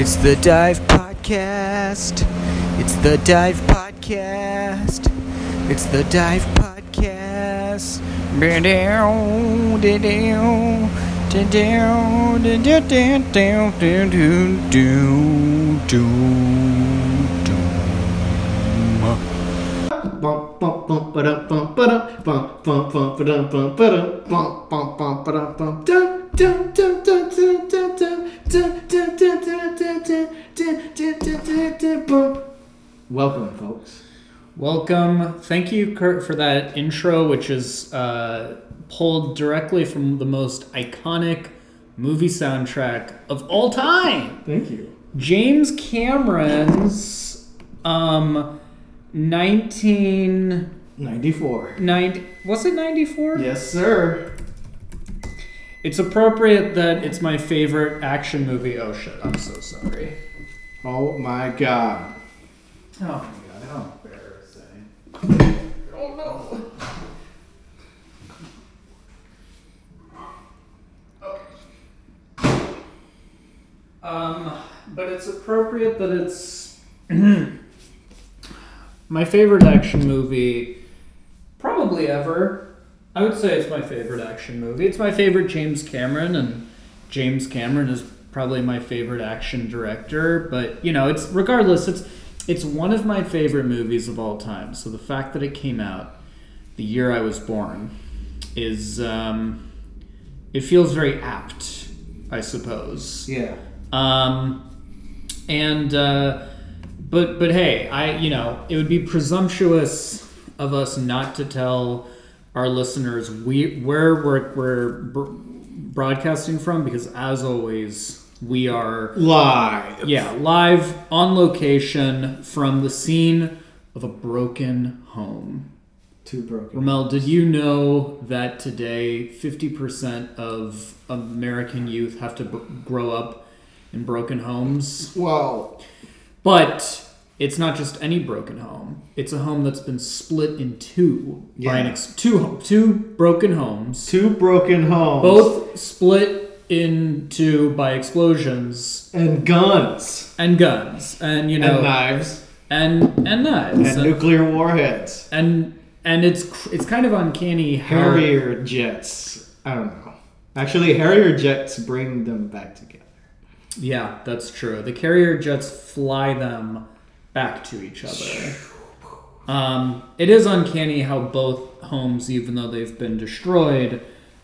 It's the Dive Podcast. It's the Dive Podcast. It's the Dive Podcast. Bum, bum, bum, bum, ba-dum, bum, bum, ba-dum, bum, bum, bum, bum, bum, Welcome, folks. Welcome. Thank you, Kurt, for that intro, which is uh, pulled directly from the most iconic movie soundtrack of all time. Thank you. James Cameron's um, 1994. 90, was it 94? Yes, sir. It's appropriate that it's my favorite action movie. Oh shit, I'm so sorry. Oh my god. Oh my god, how embarrassing. Oh no. Um, but it's appropriate that it's my favorite action movie, probably ever. I would say it's my favorite action movie. It's my favorite James Cameron, and James Cameron is probably my favorite action director. But you know, it's regardless. It's it's one of my favorite movies of all time. So the fact that it came out the year I was born is um, it feels very apt, I suppose. Yeah. Um, and uh, but but hey, I you know it would be presumptuous of us not to tell our listeners we where we're, we're broadcasting from because as always we are Live. yeah live on location from the scene of a broken home. Too broken. Romel, did you know that today 50% of American youth have to b- grow up in broken homes? Well, But it's not just any broken home. It's a home that's been split in two by an Yeah. ex- two two broken homes, two broken homes. both split into by explosions And guns. and guns and you know and knives. and and knives And and nuclear warheads. and, and it's it's kind of uncanny how Harrier jets. I don't know. Actually, Harrier jets bring them back together. Yeah, that's true. The carrier jets fly them back to each other. Um, it is uncanny how both homes, even though they've been destroyed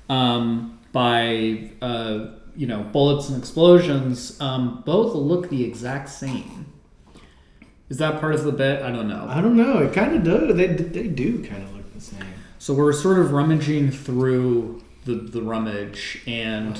um, by uh, you know bullets and explosions, um, both look the exact same. Is that part of the bit? I don't know. I don't know. It kind of does. They, they do kind of look the same. So we're sort of rummaging through the, the rummage and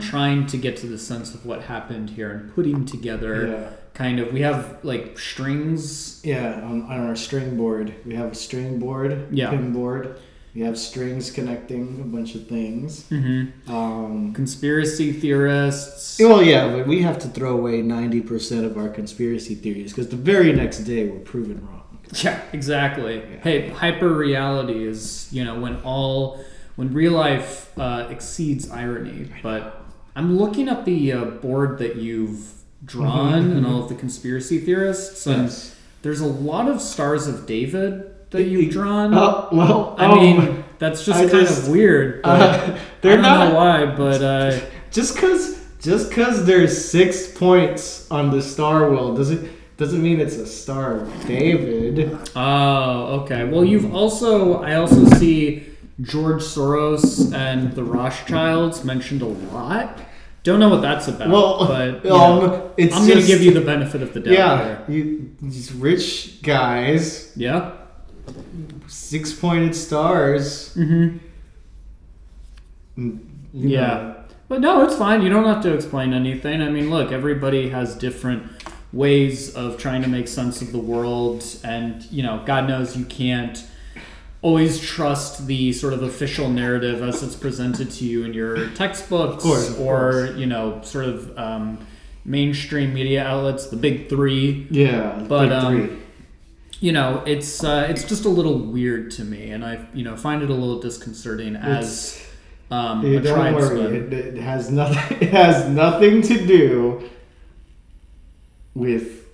trying to get to the sense of what happened here and putting together Yeah. Kind of we have like strings Yeah, on, on our string board. We have a string board, Yeah. pin board. We have strings connecting a bunch of things. mm-hmm. Um, conspiracy theorists well, yeah, but we have to throw away 90% of our conspiracy theories because the very next day we're proven wrong. yeah exactly Yeah. hey hyper reality is you know when all when real life uh, exceeds irony but i'm looking at the uh, board that you've drawn and all of the conspiracy theorists and Yes. there's a lot of stars of david that you've drawn Oh, well, I um, mean, that's just I kind just- of weird. Uh, they're don't not. know why, but uh, Just cause just cause there's six points on the star wheel doesn't doesn't mean it's a star of David. oh, okay. Well, you've also I also see George Soros and the Rothschilds mentioned a lot. Don't know what that's about. Well, but um, I'm gonna give you the benefit of the doubt. Yeah, you these rich guys, Yeah. six pointed stars. Mm-hmm. mm, Yeah. know. But no, it's fine. You don't have to explain anything. I mean, look, everybody has different ways of trying to make sense of the world, and you know, God knows you can't always trust the sort of official narrative as it's presented to you in your textbooks course, or course. you know, sort of um, mainstream media outlets, the big three. Yeah, But, big um, three. You know, it's uh, it's just a little weird to me, and I you know find it a little disconcerting as. It's- um, don't worry. It, it has nothing. It has nothing to do with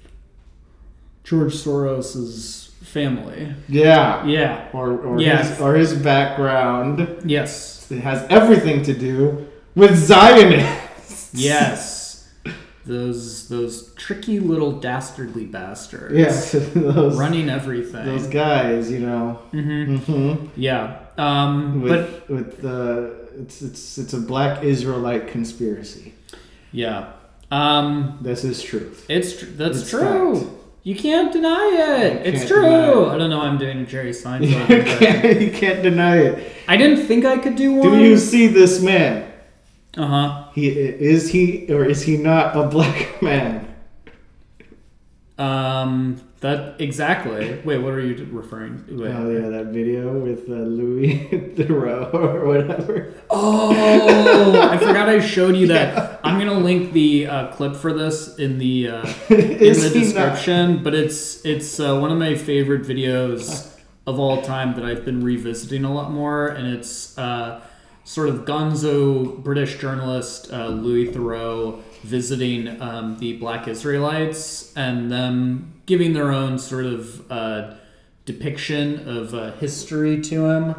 George Soros's family. yeah, Yeah. or or Yes. his or his background. Yes. It has everything to do with Zionists. Yes. those those tricky little dastardly bastards. Yes, those Running everything. those guys, you know. hmm hmm Yeah. Um, but With with the it's it's it's a black Israelite conspiracy. yeah. Um, This is truth. it's tr- that's It's true. fact. You can't deny it. You it's can't true. it. I don't know. I'm doing a Jerry You Seinfeld. impression. can't, you can't deny it. I didn't think I could do one. Do you see this man? Uh huh. He is he or is he not a black man? Um. That exactly. Wait. What are you referring? to? Wait. Oh yeah, that video with uh, Louis Theroux or whatever. Oh, I forgot I showed you that. I'm gonna link the uh, clip for this in the uh, in the he not- description. But it's it's uh, one of my favorite videos of all time that I've been revisiting a lot more, and it's uh, sort of Gonzo British journalist uh, Louis Theroux visiting um, the Black Israelites and them giving their own sort of uh, depiction of uh, history to him,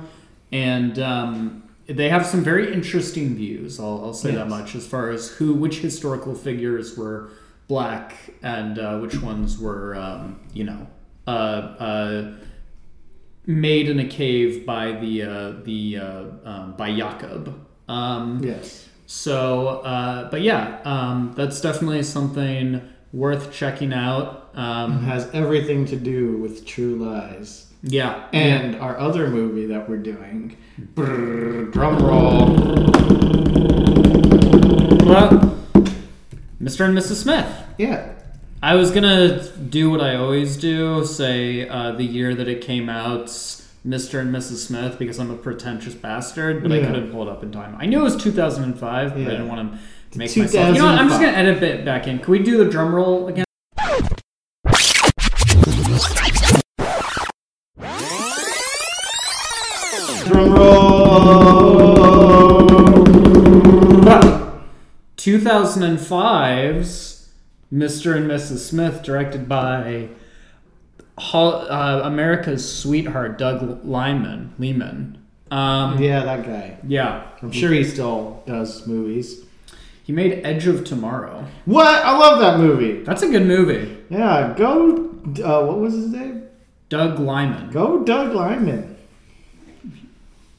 and um, they have some very interesting views. I'll, I'll say that much as far as who, which historical figures were black and uh, which ones were, um, you know, uh, uh, made in a cave by the uh, the uh, um, by Jacob. Um, Yes. so, uh, but yeah, um, that's definitely something worth checking out. Um, has everything to do with True Lies yeah, and our other movie that we're doing. Brrr, drum roll. Well, Mr. and Mrs. Smith. Yeah. I was gonna do what I always do, say uh, the year that it came out, Mr. and Mrs. Smith, because I'm a pretentious bastard, but I couldn't pull it up in time. I knew it was 2005, but I didn't want to make myself. You know what? I'm just gonna edit it back in. Can we do the drum roll again? Drum roll. 2005's Mr. and Mrs. Smith, directed by Hol- uh, America's sweetheart Doug Liman. Lehman. Um, Yeah, that guy. yeah, I'm sure he still does movies. he made Edge of Tomorrow. What? I love that movie. That's a good movie. Yeah, go. Uh, what was his name? Doug Liman Go, Doug Liman.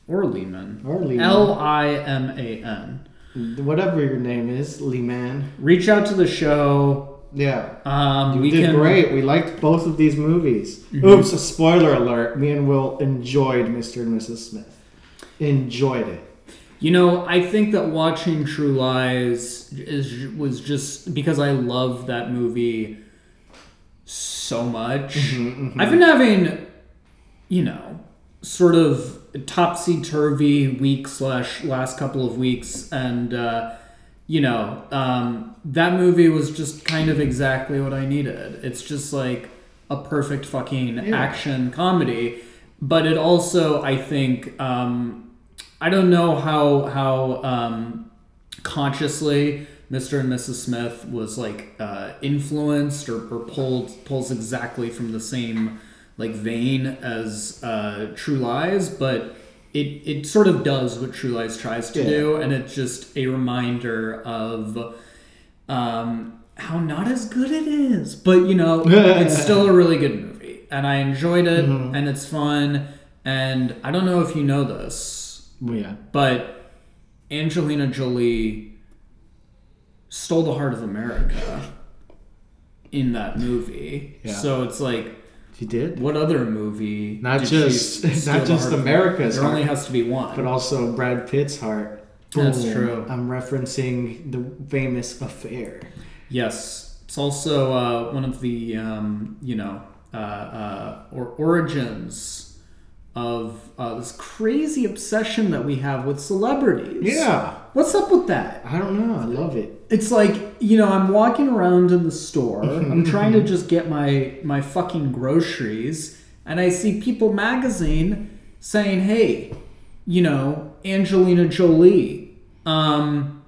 or Lehman. Or Lehman. L I M A N. Whatever your name is, Lee Man. Reach out to the show. Yeah. Um, You we did can. great. We liked both of these movies. Mm-hmm. Oops, a spoiler alert. Me and Will enjoyed Mr. and Mrs. Smith. Enjoyed it. You know, I think that watching True Lies is was just because I love that movie so much. Mm-hmm, mm-hmm. I've been having, you know, sort of topsy turvy week slash last couple of weeks, and uh, you know, um, that movie was just kind of exactly what I needed. It's just like a perfect fucking Yeah. action comedy, but it also, I think. Um, I don't know how how um, consciously Mr. and Mrs. Smith was like uh, influenced or, or pulled pulls exactly from the same like vain as uh, True Lies, but it it sort of does what True Lies tries to Yeah. do, and it's just a reminder of um, how not as good it is. But you know, it's still a really good movie, and I enjoyed it, and it's fun. And I don't know if you know this, yeah. but Angelina Jolie stole the heart of America in that movie. Yeah. So it's like, She did. what other movie? Not just- not just heart? America's There only has to be one. But also Brad Pitt's heart. That's Boom. true. I'm referencing the famous affair. Yes, it's also uh, one of the um, you know uh, uh, or origins of uh, this crazy obsession that we have with celebrities. Yeah. What's up with that? I don't know. I love it. It's like you know I'm walking around in the store. I'm trying to just get my my fucking groceries, and I see People Magazine saying, "Hey, you know, Angelina Jolie, um,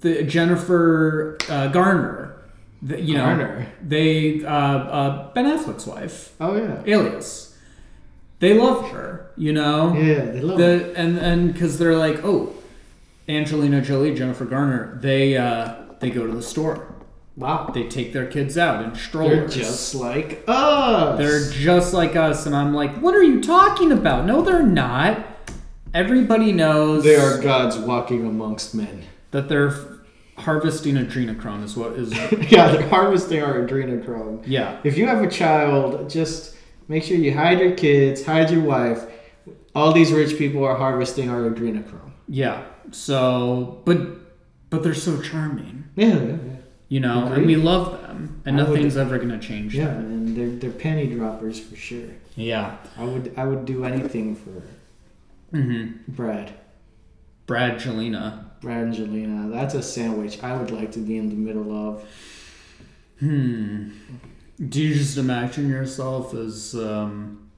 the Jennifer uh, Garner, the, you know, Garner. they uh, uh, Ben Affleck's wife, Oh yeah. Alias. They love her, you know. Yeah, they love. The and and because they're like, oh, Angelina Jolie, Jennifer Garner, they uh, they go to the store. Wow. They take their kids out in They're just like us. They're just like us, and I'm like, what are you talking about? No, they're not. Everybody knows They are gods walking amongst men. that they're harvesting adrenochrome is what is yeah, they're harvesting our adrenochrome. yeah If you have a child, just make sure you hide your kids, hide your wife. All these rich people are harvesting our adrenochrome. Yeah. So, but but they're so charming, Yeah, yeah, yeah. you know, and we love them, and I would- nothing's ever gonna change Yeah, that. and they're they're penny droppers for sure. Yeah. I would I would do anything for hmm Brad. Brad Jelena. Brangelina. That's a sandwich I would like to be in the middle of. Hmm. Do you just imagine yourself as um,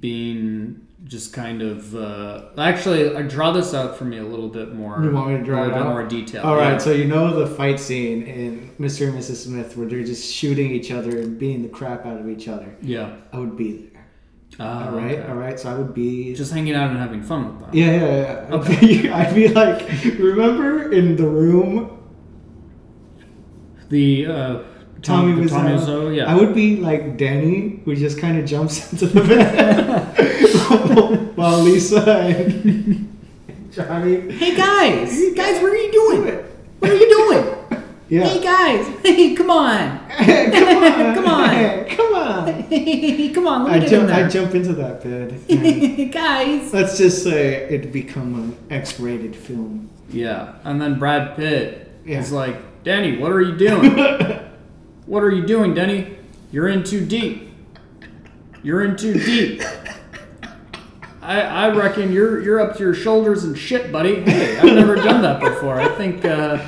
being just kind of? Uh, actually, uh, draw this out for me a little bit more. You want me to draw a little it bit out? more detail? All right, yeah. so you know the fight scene in Mr. and Mrs. Smith where they're just shooting each other and beating the crap out of each other. yeah. I would be there. Uh, all right, okay. all right. So I would be Just hanging out and having fun with them. Yeah, yeah, yeah. I'd, be, I'd be like, remember in the room, The uh, Tommy Tommy? Wiseau, yeah. I would be like Danny, who just kind of jumps into the bed while Lisa and Johnny. hey guys, guys, what are you doing? What are you doing? Yeah. Hey guys, hey, come on, come on, Come on. come on. come on, let I get jump, in I jump into that bed. guys. let's just say it become an X-rated film. Yeah, and then Brad Pitt Yeah. is like, Danny, what are you doing? what are you doing, Denny? You're in too deep. You're in too deep. I, I reckon you're you're up to your shoulders in shit, buddy. Hey, I've never done that before. I think. Uh,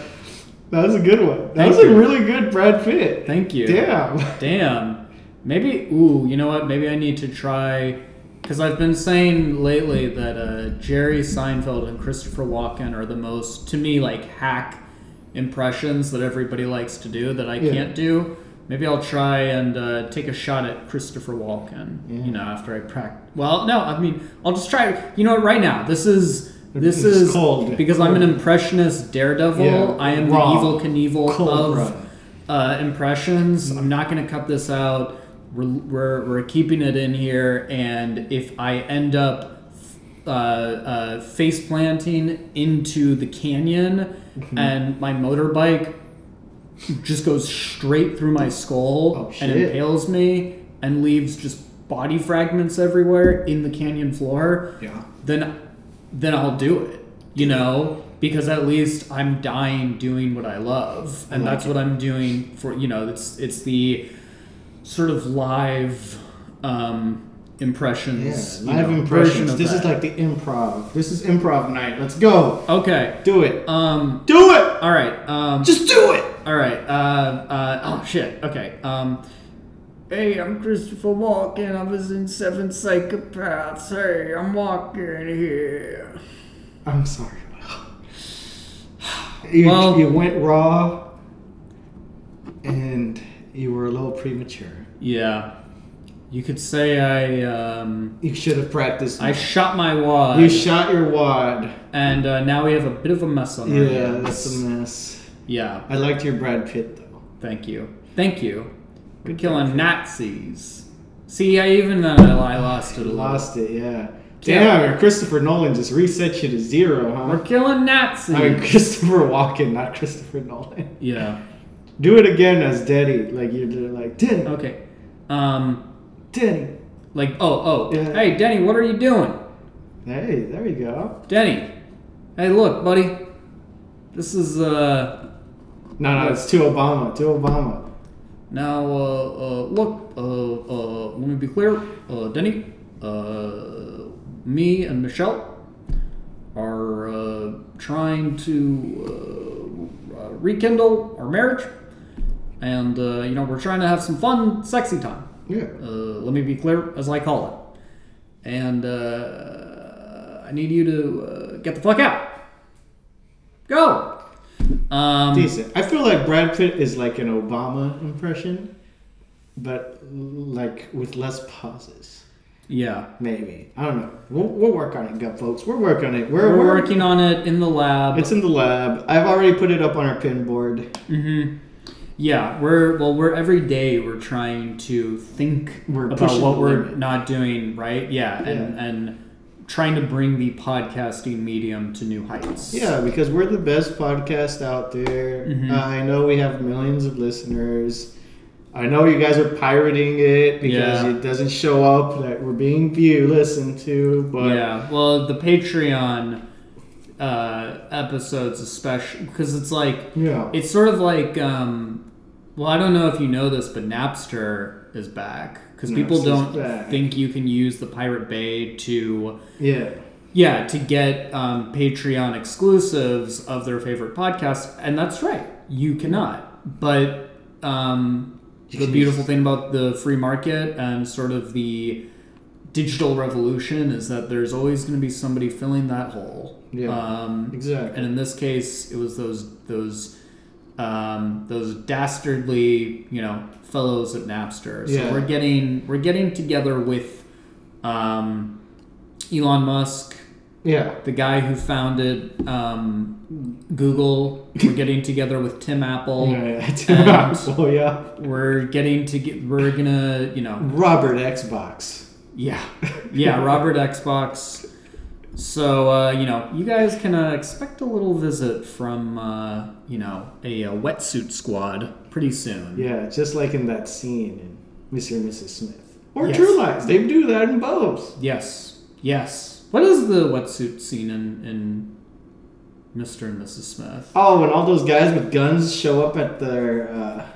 That was a good one. That was a really good Brad Pitt. thank you. Damn. Damn. Maybe. Ooh, you know what? Maybe I need to try. Because I've been saying lately that uh, Jerry Seinfeld and Christopher Walken are the most, to me, like hack impressions that everybody likes to do that I Yeah. can't do. Maybe I'll try and uh, take a shot at Christopher Walken. Yeah. You know, after I practice. Well, no, I mean, I'll just try. You know what? Right now, this is this It's is cold. because I'm an impressionist daredevil. Yeah, I am raw. the Evel Knievel Cold of uh, impressions. I'm not going to cut this out. We're, we're, we're keeping it in here. And if I end up uh, uh, face planting into the canyon Mm-hmm. and my motorbike just goes straight through my skull Oh, and impales me and leaves just body fragments everywhere in the canyon floor, Yeah. then then I'll do it. You know, because at least I'm dying doing what I love, and like that's what I'm doing for. You know, it's it's the sort of live um, Yeah, impressions. you live know, impressions. This is like the improv. This is improv night. Let's go. okay. Do it. Um. Do it. All right. Um. Just do it. All right. Uh, uh, oh shit. Okay. Um, hey, I'm Christopher Walken. I was in Seven Psychopaths. Hey, I'm walking here. I'm sorry. You, Well- you went raw, and you were a little premature. Yeah. You could say I um, You should have practiced. I shot my wad, you shot your wad. and uh, now we have a bit of a mess on our Yeah, hands. that's a mess. Yeah. I liked your Brad Pitt though. Thank you. Thank you. We're Good killing. Nazis. See, I even uh, I lost it a little. Lost it, yeah. Yeah. Damn, your Christopher Nolan just reset you to zero, huh? We're killing Nazis. I mean, Christopher Walken, not Christopher Nolan. yeah. Do it again as Daddy, like you're doing, like Danny, Okay. Um. Danny. Like, oh, oh, Yeah. hey, Denny, what are you doing? Hey, there you go. Denny, hey, look, buddy. This is, uh, No, no, it's to Obama, to Obama. Now, uh, uh, look, uh, uh, let me be clear. Uh, Denny, uh, me and Michelle are, uh, trying to, rekindle our marriage. And, uh, you know, we're trying to have some fun, sexy time. Yeah. uh, let me be clear, as I call it. And uh, I need you to uh, get the fuck out. Go. Um, Decent. I feel like Brad Pitt is like an Obama impression, but like with less pauses. yeah. Maybe I don't know. We'll, we'll work on it, gut folks. We're working on it. We're, We're we're working on it in the lab. It's in the lab. I've already put it up on our pin board. hmm Yeah, we're well. We're every day we're trying to think We're about what we're limit. not doing right. Yeah, and Yeah. and trying to bring the podcasting medium to new heights. Yeah, because we're the best podcast out there. Mhm. Uh, I know we have millions of listeners. I know you guys are pirating it because Yeah. it doesn't show up that we're being viewed, listened to. But yeah. Well, the Patreon uh, episodes, especially because it's like yeah, it's sort of like um, well, I don't know if you know this, but Napster is back because people don't think you can use the Pirate Bay to yeah, Yeah, to get um, Patreon exclusives of their favorite podcasts, and that's right, you cannot. But um, the beautiful thing about the free market and sort of the digital revolution is that there's always going to be somebody filling that hole. Yeah, Um, exactly. and in this case, it was those those um, those dastardly, you know, fellows at Napster. So Yeah. we're getting we're getting together with um, Elon Musk, yeah, the guy who founded um, Google. We're getting together with Tim Apple. yeah, and- so yeah, We're getting to get. We're gonna, you know, Robert Xbox. yeah, yeah, Robert Xbox. So uh, you know, you guys can uh, expect a little visit from uh, you know a, uh wetsuit squad pretty soon. Yeah, just like in that scene in Mr. and Mrs. Smith or Yes. True Lies. They do that in both. Yes. Yes. What is the wetsuit scene in in Mr. and Mrs. Smith? Oh, when all those guys with guns show up at their uh,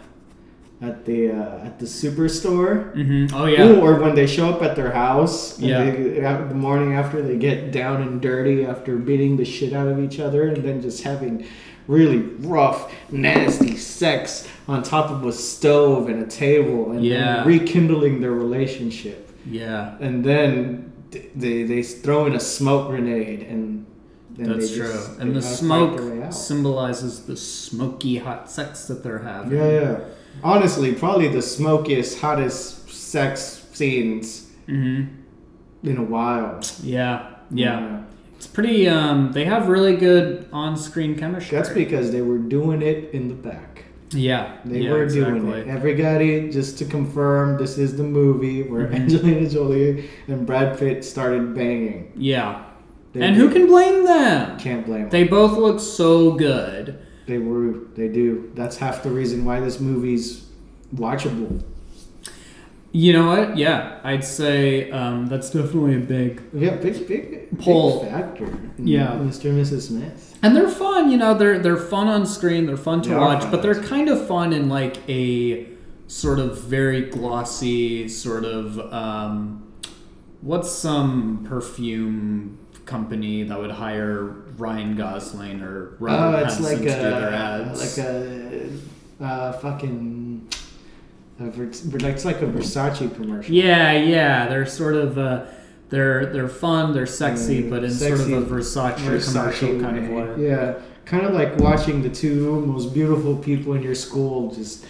at the uh, at the superstore. Mm-hmm. Oh yeah. Ooh, or when they show up at their house, Yeah. they, the morning after they get down and dirty after beating the shit out of each other, and then just having really rough, nasty sex on top of a stove and a table, and Yeah. then rekindling their relationship, Yeah. and then they they throw in a smoke grenade, and then That's true. just, and the smoke their way out. symbolizes the smoky hot sex that they're having. Yeah, yeah. Honestly, probably the smokiest, hottest sex scenes Mm-hmm. in a while. Yeah. Yeah. It's pretty. Um, they have really good on-screen chemistry. That's because they were doing it in the back. Yeah. They yeah, were exactly. doing it. Everybody, just to confirm, this is the movie where Mhm. Angelina Jolie and Brad Pitt started banging. Yeah. They and who can blame them? Can't blame them. They both look so good. They were. They do. That's half the reason why this movie's watchable. You know what? Yeah, I'd say um, that's definitely a big. Yeah, big, big, Pull. big factor. Yeah. Mr. and Mrs. Smith. And they're fun, you know. They're they're fun on screen. They're fun to They watch, fun but they're kind of fun in like a sort of very glossy sort of. Um, what's some perfume company that would hire Ryan Gosling or Oh, Robert it's Pattinson like to do their a ads? like a uh, fucking. A, it's like a Versace commercial. Yeah, yeah, they're sort of uh, they're they're fun, they're sexy, Mm, but in sexy sort of a Versace, commercial kind of way. Yeah, kind of like watching the two most beautiful people in your school just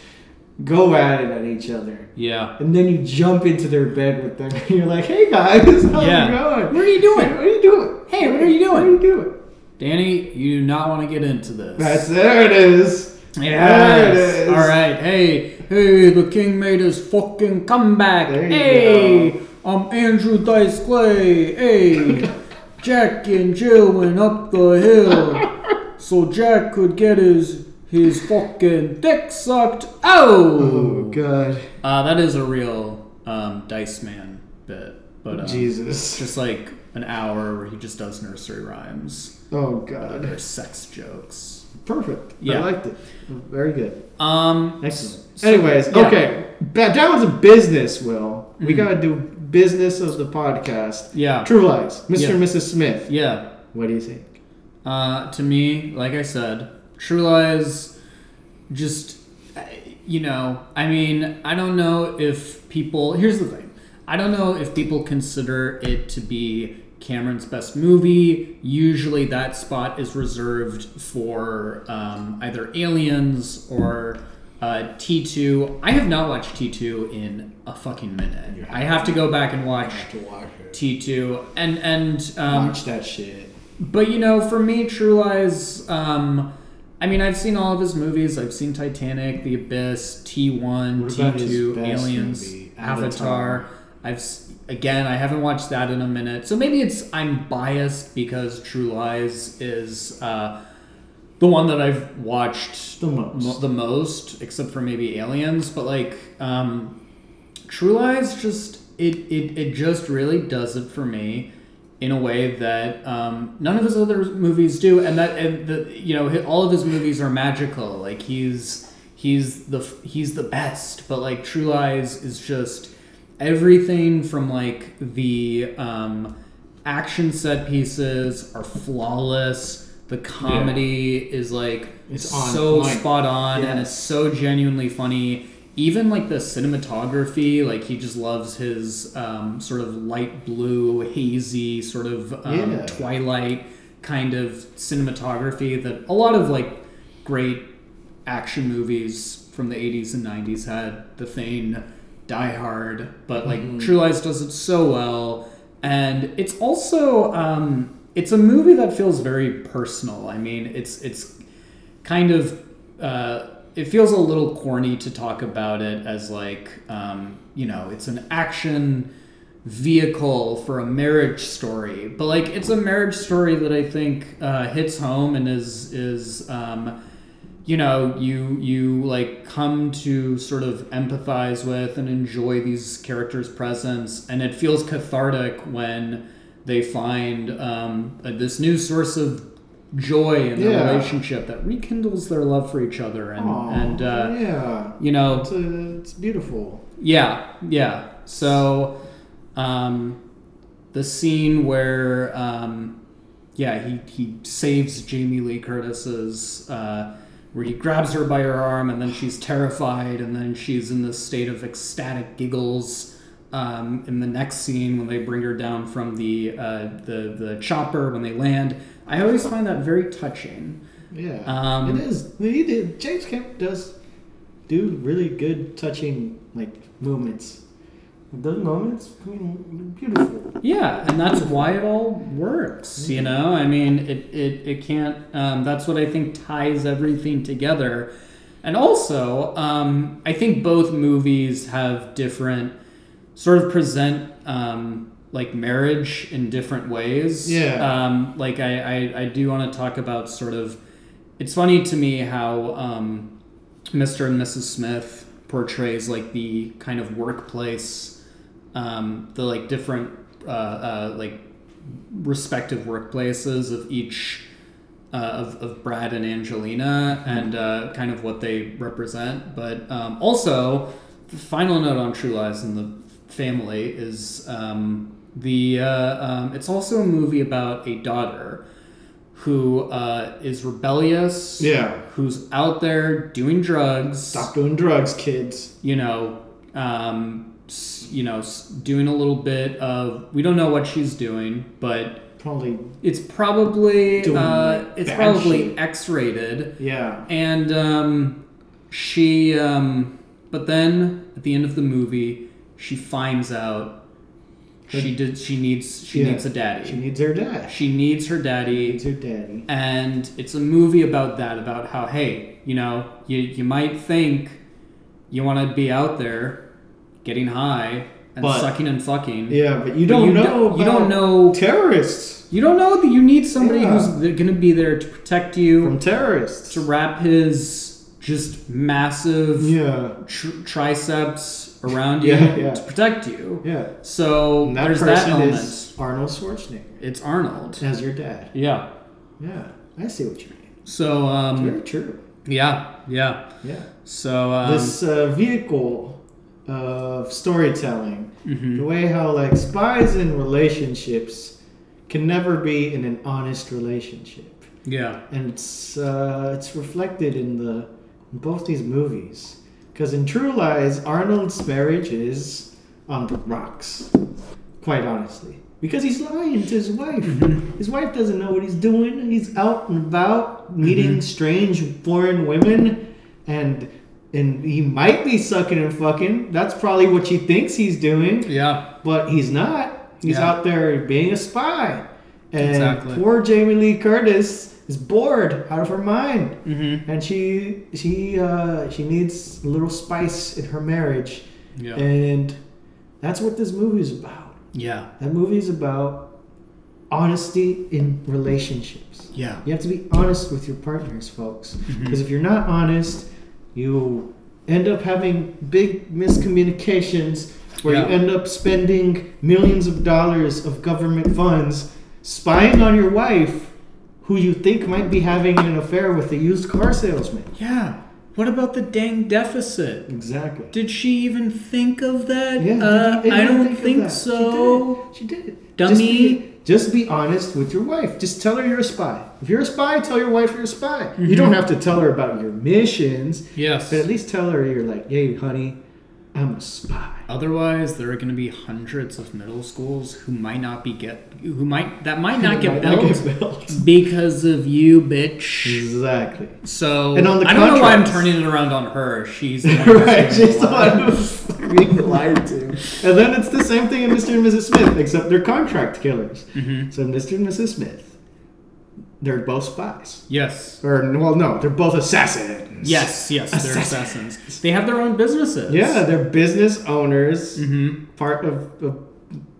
go at it at each other. Yeah. And then you jump into their bed with them and you're like, hey guys, how's Yeah. it going? What are you doing? What are you doing? Hey, what are you doing? What are you doing? Danny, you do not want to get into this. That's there it is. Yes. There it is. All right. Hey, hey, the king made his fucking comeback. There you hey, go. I'm Andrew Dice Clay. Hey, Jack and Jill went up the hill so Jack could get his his fucking dick sucked. Oh Oh. god. Uh, that is a real um, Dice Man bit, but uh, Jesus. just like an hour where he just does nursery rhymes. Oh god. they're sex jokes. Perfect. Yeah. I liked it. Very good. Um, Excellent. so- Anyways, yeah. okay. Ba- Down to business, Will. We Mhm. gotta do business of the podcast. Yeah. True Lies, Mr. Yeah. and Mrs. Smith. Yeah. What do you think? Uh, to me, like I said, True Lies, just, you know, I mean, I don't know if people. Here's the thing I don't know if people consider it to be Cameron's best movie. Usually, that spot is reserved for um, either Aliens or uh, T2. I have not watched T2 in a fucking minute. I have to go back and watch to watch it. T2. And and um, watch that shit. but you know, for me, True Lies. Um, I mean, I've seen all of his movies. I've seen Titanic, The Abyss, T one, T2, Aliens, movie, Avatar. Avatar? I've again, I haven't watched that in a minute, so maybe it's I'm biased because True Lies is uh, the one that I've watched The most. mo- the most, except for maybe Aliens. But like, um, True Lies just it, it it just really does it for me in a way that um, none of his other movies do, and that and the you know all of his movies are magical. Like he's he's the he's the best, but like True Lies is just everything from like the um, action set pieces are flawless. The comedy is like It's so point. spot on, and it's so genuinely funny. Even like the cinematography, like he just loves his um, sort of light blue, hazy, sort of um, Yeah. twilight kind of cinematography that a lot of like great action movies from the 80s and 90s had. The Thing, Die Hard, but like Mm-hmm. True Lies does it so well, and it's also um, it's a movie that feels very personal. I mean, it's it's kind of uh, it feels a little corny to talk about it as like um, you know it's an action vehicle for a marriage story. But like it's a marriage story that i think uh, hits home and is is um, you know you you like come to sort of empathize with and enjoy these characters presence. And it feels cathartic when they find um, this new source of joy in their Yeah. relationship that rekindles their love for each other and Aw, and uh, yeah, you know it's, uh, it's beautiful. yeah, yeah. So, um, the scene where, um, yeah, he, he saves Jamie Lee Curtis's, uh, where he grabs her by her arm and then she's terrified and then she's in this state of ecstatic giggles. Um, in the next scene, when they bring her down from the, uh, the the chopper when they land, I always find that very touching. Yeah, Um, it is. He did. James Cameron does do really good, touching like movements. Those moments, I mean, beautiful. Yeah, and that's why it all works. You know, I mean, it it, it can't. Um, that's what I think ties everything together. And also, um, I think both movies have different sort of present um, like marriage in different ways. Yeah. Um, like I, I I do want to talk about sort of. It's funny to me how um, Mr. and Mrs. Smith portrays like the kind of workplace um, the like different uh, uh, like respective workplaces of each uh, of, of Brad and Angelina and uh, kind of what they represent. But um, also, the final note on True Lies and the family is um, the uh, um, it's also a movie about a daughter who uh, is rebellious. Yeah. Who's out there doing drugs Stop doing drugs, kids. you know, um, you know, doing a little bit of. We don't know what she's doing, but Probably. it's probably uh, it's probably shit. X-rated, Yeah. and um, she. Um, but then at the end of the movie, she finds out she did. She needs. She Yeah. needs a daddy. She needs her dad. She she needs her daddy needs her daddy. and it's a movie about that about how hey you know you, you might think you want to be out there getting high and But- sucking and fucking Yeah, but you don't you know. don't- you don't know- terrorists you don't know that you need somebody Yeah. who's going to be there to protect you from terrorists. to wrap his just massive Yeah. tr- triceps around you Yeah, yeah. to protect you Yeah. so And that there's person that element is Arnold Schwarzenegger it's arnold as your dad. yeah Yeah, I see what you mean. so um Very true. yeah yeah Yeah. so um, this uh, vehicle of storytelling, mhm. the way how like spies in relationships can never be in an honest relationship, yeah and it's uh, it's reflected in the in both these movies. Because in True Lies, Arnold's marriage is on the rocks, quite honestly. because he's lying to his wife. Mm-hmm. His wife doesn't know what he's doing. He's out and about meeting Mm-hmm. strange foreign women, and and he might be sucking and fucking. That's probably what she thinks he's doing, Yeah. but he's not. He's Yeah. out there being a spy. And Exactly. poor Jamie Lee Curtis is bored out of her mind Mm-hmm. and she she uh, she needs a little spice in her marriage, Yeah. and that's what this movie is about. yeah. That movie is about honesty in relationships. Yeah. You have to be honest with your partners, folks, Mm-hmm. because if you're not honest, you end up having big miscommunications where Yeah. you end up spending millions of dollars of government funds spying on your wife who you think might be having an affair with a used car salesman. Yeah. What about the dang deficit? Exactly. Did she even think of that? Yeah, uh, I don't of think so. She did. She did. Dummy. Just be, just be honest with your wife. Just tell her you're a spy. If you're a spy, tell your wife you're a spy. You don't have to tell her about your missions, Yes. but at least tell her you're like, hey, honey, I'm a spy. Otherwise, there are going to be hundreds of middle schools who might not be get who might that might not get Might built not get built. because of you, bitch. Exactly. So And on the I don't know why I'm turning it around on her. She's the one who's right, she's the one who's being lied to. And then it's the same thing in Mr. and Mrs. Smith, except they're contract killers. Mhm. So Mr. and Mrs. Smith, they're both spies. Yes. Or, well, no, they're both assassins. Yes, yes, they're Assassins. assassins. They have their own businesses. Yeah, they're business owners, Mm-hmm. part of the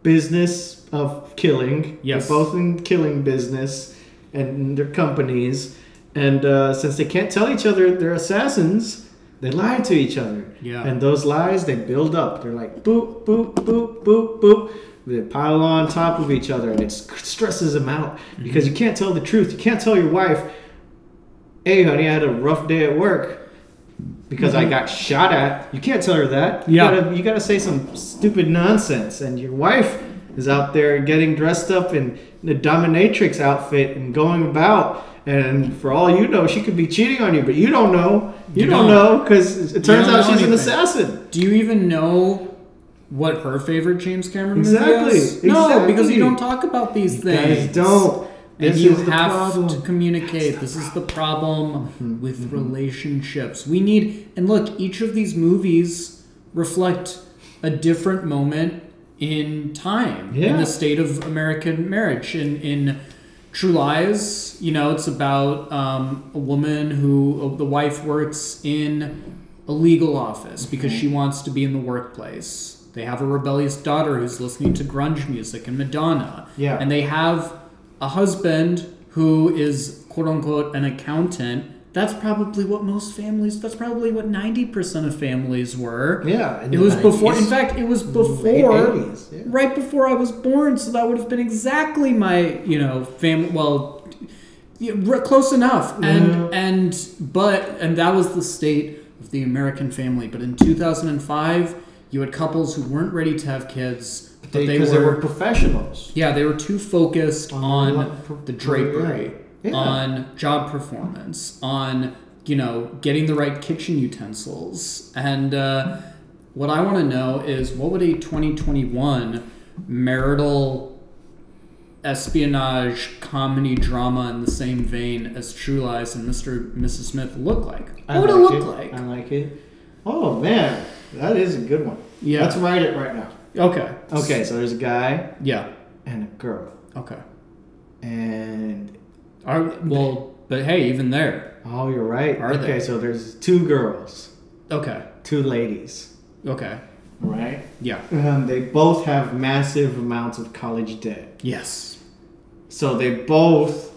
business of killing. Yes. They're both in killing business and their companies. And uh, since they can't tell each other they're assassins, they lie to each other. Yeah. And those lies, they build up. They're like boop, boop, boop, boop, boop. They pile on top of each other and it stresses them out Mm-hmm. because you can't tell the truth. You can't tell your wife, hey, honey, I had a rough day at work because I got shot at. You can't tell her that. You Mm-hmm. Yeah. Gotta, you gotta say some stupid nonsense. And your wife is out there getting dressed up in the dominatrix outfit and going about. And for all you know, she could be cheating on you, but you don't know. You, You don't, don't. know because it turns out she's an assassin. Do you even know what her favorite James Cameron Exactly, movie is? No, because you don't talk about these things. Guys, don't. And This you is the have problem. to communicate. This is the problem with relationships. We need, and look, each of these movies reflect a different moment in time in the state of American marriage. In in True Lies, you know, it's about um, a woman who the wife works in a legal office because she wants to be in the workplace. They have a rebellious daughter who's listening to grunge music and Madonna. Yeah. And they have a husband who is quote unquote an accountant. That's probably what most families, that's probably what 90% of families were. Yeah, in It was before, in fact, it was before, 80s, yeah. right before I was born. So that would have been exactly my, you know, family, well, yeah, close enough. Yeah. And, and, but, and that was the state of the American family. But in 2005, you had couples who weren't ready to have kids, but they, because were, they were professionals. yeah, they were too focused On on, the drapery, Yeah. on job performance, on you know getting the right kitchen utensils. And uh, what I want to know is what would a 2021 marital espionage comedy drama in the same vein as True Lies and Mr. and Mrs. Smith look like? I What would like it look I like? I like it. Oh man, that is a good one. Yeah. Let's write it right now. Okay. Okay, so there's a guy Yeah. and a girl, Okay. and Are, well, but hey, even there. oh, you're right. Are okay, they? so there's two girls, Okay. two ladies, Okay. right? Yeah. Um, they both have massive amounts of college debt. Yes. So they both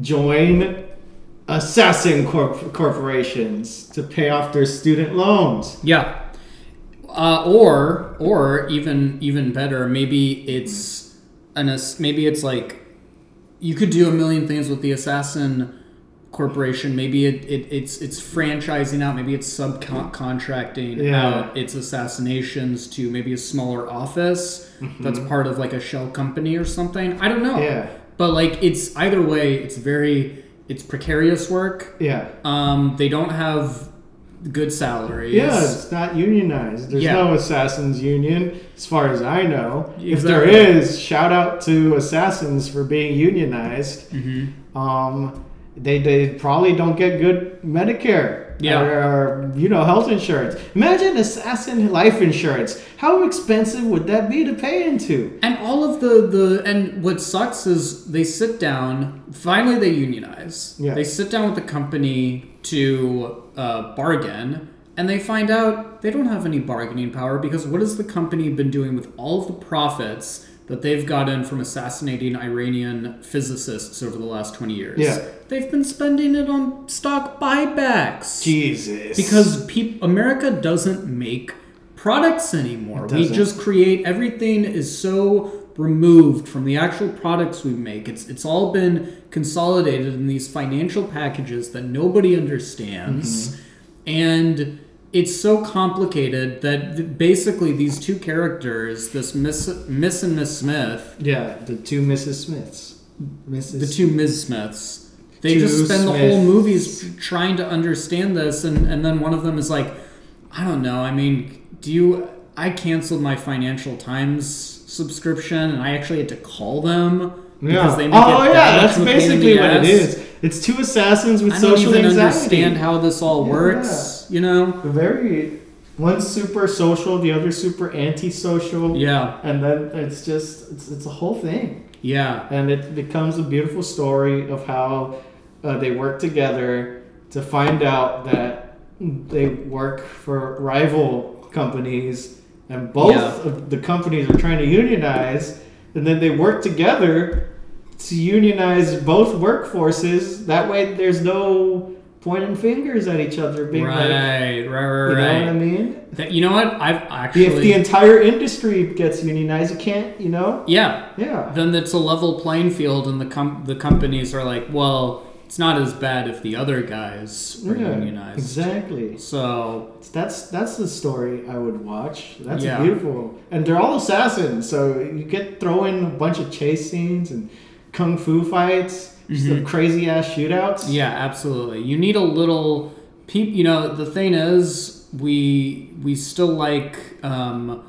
join assassin corp- corporations to pay off their student loans. Yeah. Uh, or or even even better, maybe it's an maybe it's like you could do a million things with the assassin corporation. Maybe it, it it's it's franchising out. Maybe it's subcontracting Yeah. out its assassinations to maybe a smaller office that's part of like a shell company or something. I don't know. Yeah. But like it's either way, it's very it's precarious work. Yeah. Um, they don't have good salaries. Yeah, it's not unionized. There's Yeah. no assassins union, as far as I know. If there is, shout out to assassins for being unionized. Mm-hmm. Um, they they probably don't get good Medicare. Yeah. Or, or, you know health insurance. Imagine assassin life insurance. How expensive would that be to pay into? And all of the the and what sucks is they sit down. Finally, they unionize. Yeah. They sit down with the company to uh, bargain, and they find out they don't have any bargaining power because what has the company been doing with all of the profits that they've gotten from assassinating Iranian physicists over the last twenty years? Yeah. They've been spending it on stock buybacks. Jesus. Because peop- America doesn't make products anymore. We just create everything is so removed from the actual products we make. It's it's all been consolidated in these financial packages that nobody understands. Mm-hmm. And it's so complicated that th- basically these two characters, this Miss Miss and Miss Smith, yeah, the two Mrs. Smiths. Mrs. the two Ms. Smiths. They Two just spend the whole movies trying to understand this, and, and then one of them is like, I don't know. I mean, do you? I canceled my Financial Times subscription, and I actually had to call them because they make oh it yeah, that's of a pain in basically what it ass. is. It's two assassins with I don't social even anxiety. understand how this all Yeah. You know? Very one's super social, the other super antisocial. Yeah, And then it's just it's, it's a whole thing. yeah, And it becomes a beautiful story of how uh, they work together to find out that they work for rival companies and both Yeah. of the companies are trying to unionize and then they work together to unionize both workforces that way there's no pointing fingers at each other being right, like right, right, you right. know what I mean? That- you know what? I've actually, If the entire industry gets unionized, you can't, you know? yeah, Yeah. then it's a level playing field, and the com- the companies are like, well, it's not as bad if the other guys are Yeah, unionized. exactly. So That's that's the story I would watch. That's Yeah. beautiful, and they're all assassins, so you get throw in a bunch of chase scenes and kung fu fights, some crazy ass shootouts. Mm-hmm. yeah, absolutely. You need a little. You know, the thing is, we we still like um,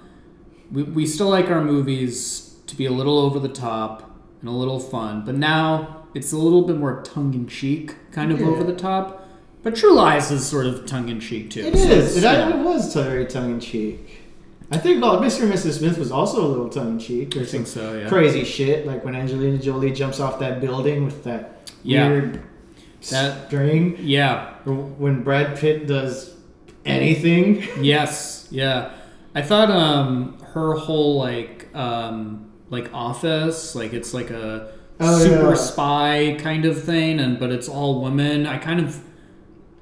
we we still like our movies to be a little over the top and a little fun, but now it's a little bit more tongue in cheek, kind of Yeah. over the top. But True Lies is sort of tongue in cheek too. It so is. It, yeah. it was very tongue in cheek. I think well, Mr. and Mrs. Smith was also a little tongue in cheek. I think some so. Yeah. crazy shit, like when Angelina Jolie jumps off that building with that Yeah. weird That- string, Yeah. or when Brad Pitt does anything. Yes, yeah. I thought um her whole like um like office, like it's like a Oh, super yeah. spy kind of thing and but it's all women. I kind of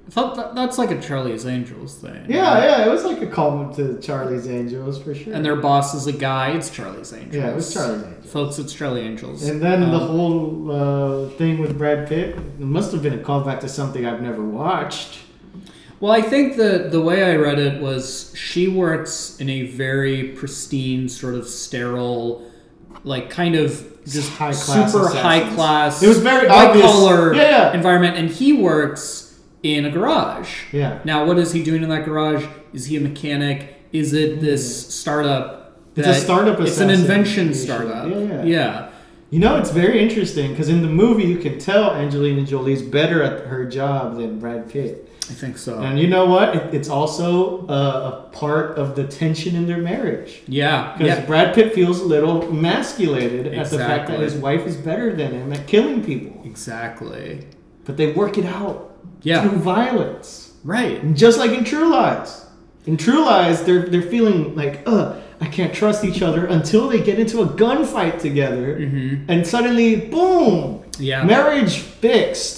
I thought that, that's like a Charlie's Angels thing. Yeah, yeah, it was like a call to Charlie's Angels for sure. And their boss is a guy. It's Charlie's Angels. yeah, it was Charlie's Angels. Folks, it's Charlie Angels. And then the Um, whole uh, thing with Brad Pitt it must have been a callback to something I've never watched. Well, I think the the way I read it was she works in a very pristine, sort of sterile, like kind of just High-class super assassins. high class. It was very white obvious. collar Yeah, yeah. environment, and he works in a garage. Yeah. Now, what is he doing in that garage? Is he a mechanic? Is it this startup? It's a startup It's an invention startup. Yeah, yeah. yeah. You know, it's very interesting because in the movie you can tell Angelina Jolie's better at her job than Brad Pitt. I think so. And you know what? It, it's also uh, a part of the tension in their marriage. yeah. Because Yeah. Brad Pitt feels a little emasculated at the fact that his wife is better than him at killing people. Exactly. But they work it out Yeah. through violence. Right. And just like in True Lies. In True Lies, they're, they're feeling like, ugh, I can't trust each other until they get into a gunfight together. Mm-hmm. And suddenly, boom, Yeah. marriage fixed.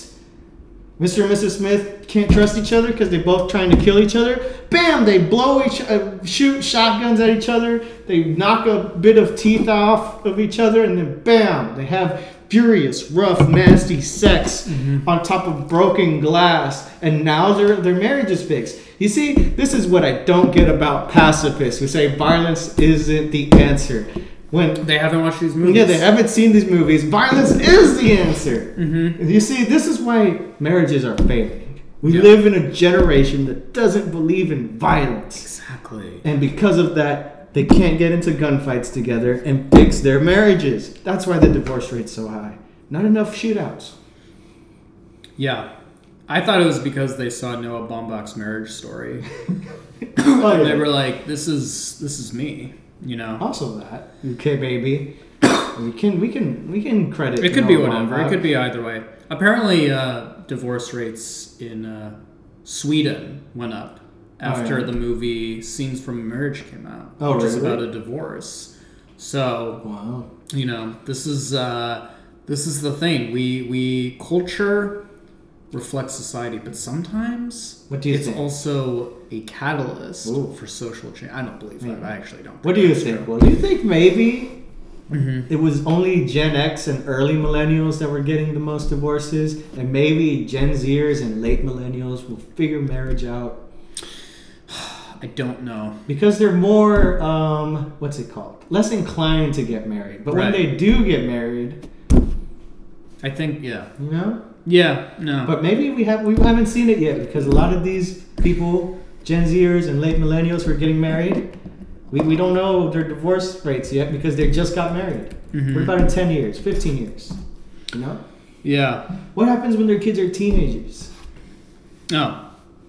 Mr. and Mrs. Smith can't trust each other because they're both trying to kill each other. Bam! They blow each, uh, shoot shotguns at each other. They knock a bit of teeth off of each other, and then bam! They have furious, rough, nasty sex on top of broken glass, and now their their marriage is fixed. You see, this is what I don't get about pacifists who say violence isn't the answer. When They haven't watched these movies. yeah, they haven't seen these movies. Violence is the answer. Mm-hmm. You see, this is why marriages are failing. We Yeah. live in a generation that doesn't believe in violence. Exactly. And because of that, they can't get into gunfights together and fix their marriages. That's why the divorce rate's so high. Not enough shootouts. Yeah. I thought it was because they saw Noah Baumbach's marriage story. Oh, And they were like, "This is this is me," you know. Also that. Okay, baby. We can we can we can credit. It could be whatever. Baumbach. It could be either way. Apparently, uh, divorce rates in uh, Sweden went up after Oh, yeah. the movie Scenes from Marriage came out, Oh, which is about a divorce. So Wow. you know, this is uh, this is the thing. We we culture reflects society, but sometimes What do you it's think? also a catalyst Ooh. for social change. I don't believe that. Maybe. I actually don't. What do you think? Well, do you think maybe hmm it was only Gen X and early millennials that were getting the most divorces, and maybe Gen Zers and late millennials will figure marriage out I don't know. because they're more um, what's it called? Less inclined to get married. But when they do get married, I think yeah, you know. yeah, no. But maybe we have we haven't seen it yet because a lot of these people, Gen Zers and late millennials who are getting married, we, we don't know their divorce rates yet because they just got married. Mhm. What about in ten years, fifteen years? You know? yeah. What happens when their kids are teenagers? No,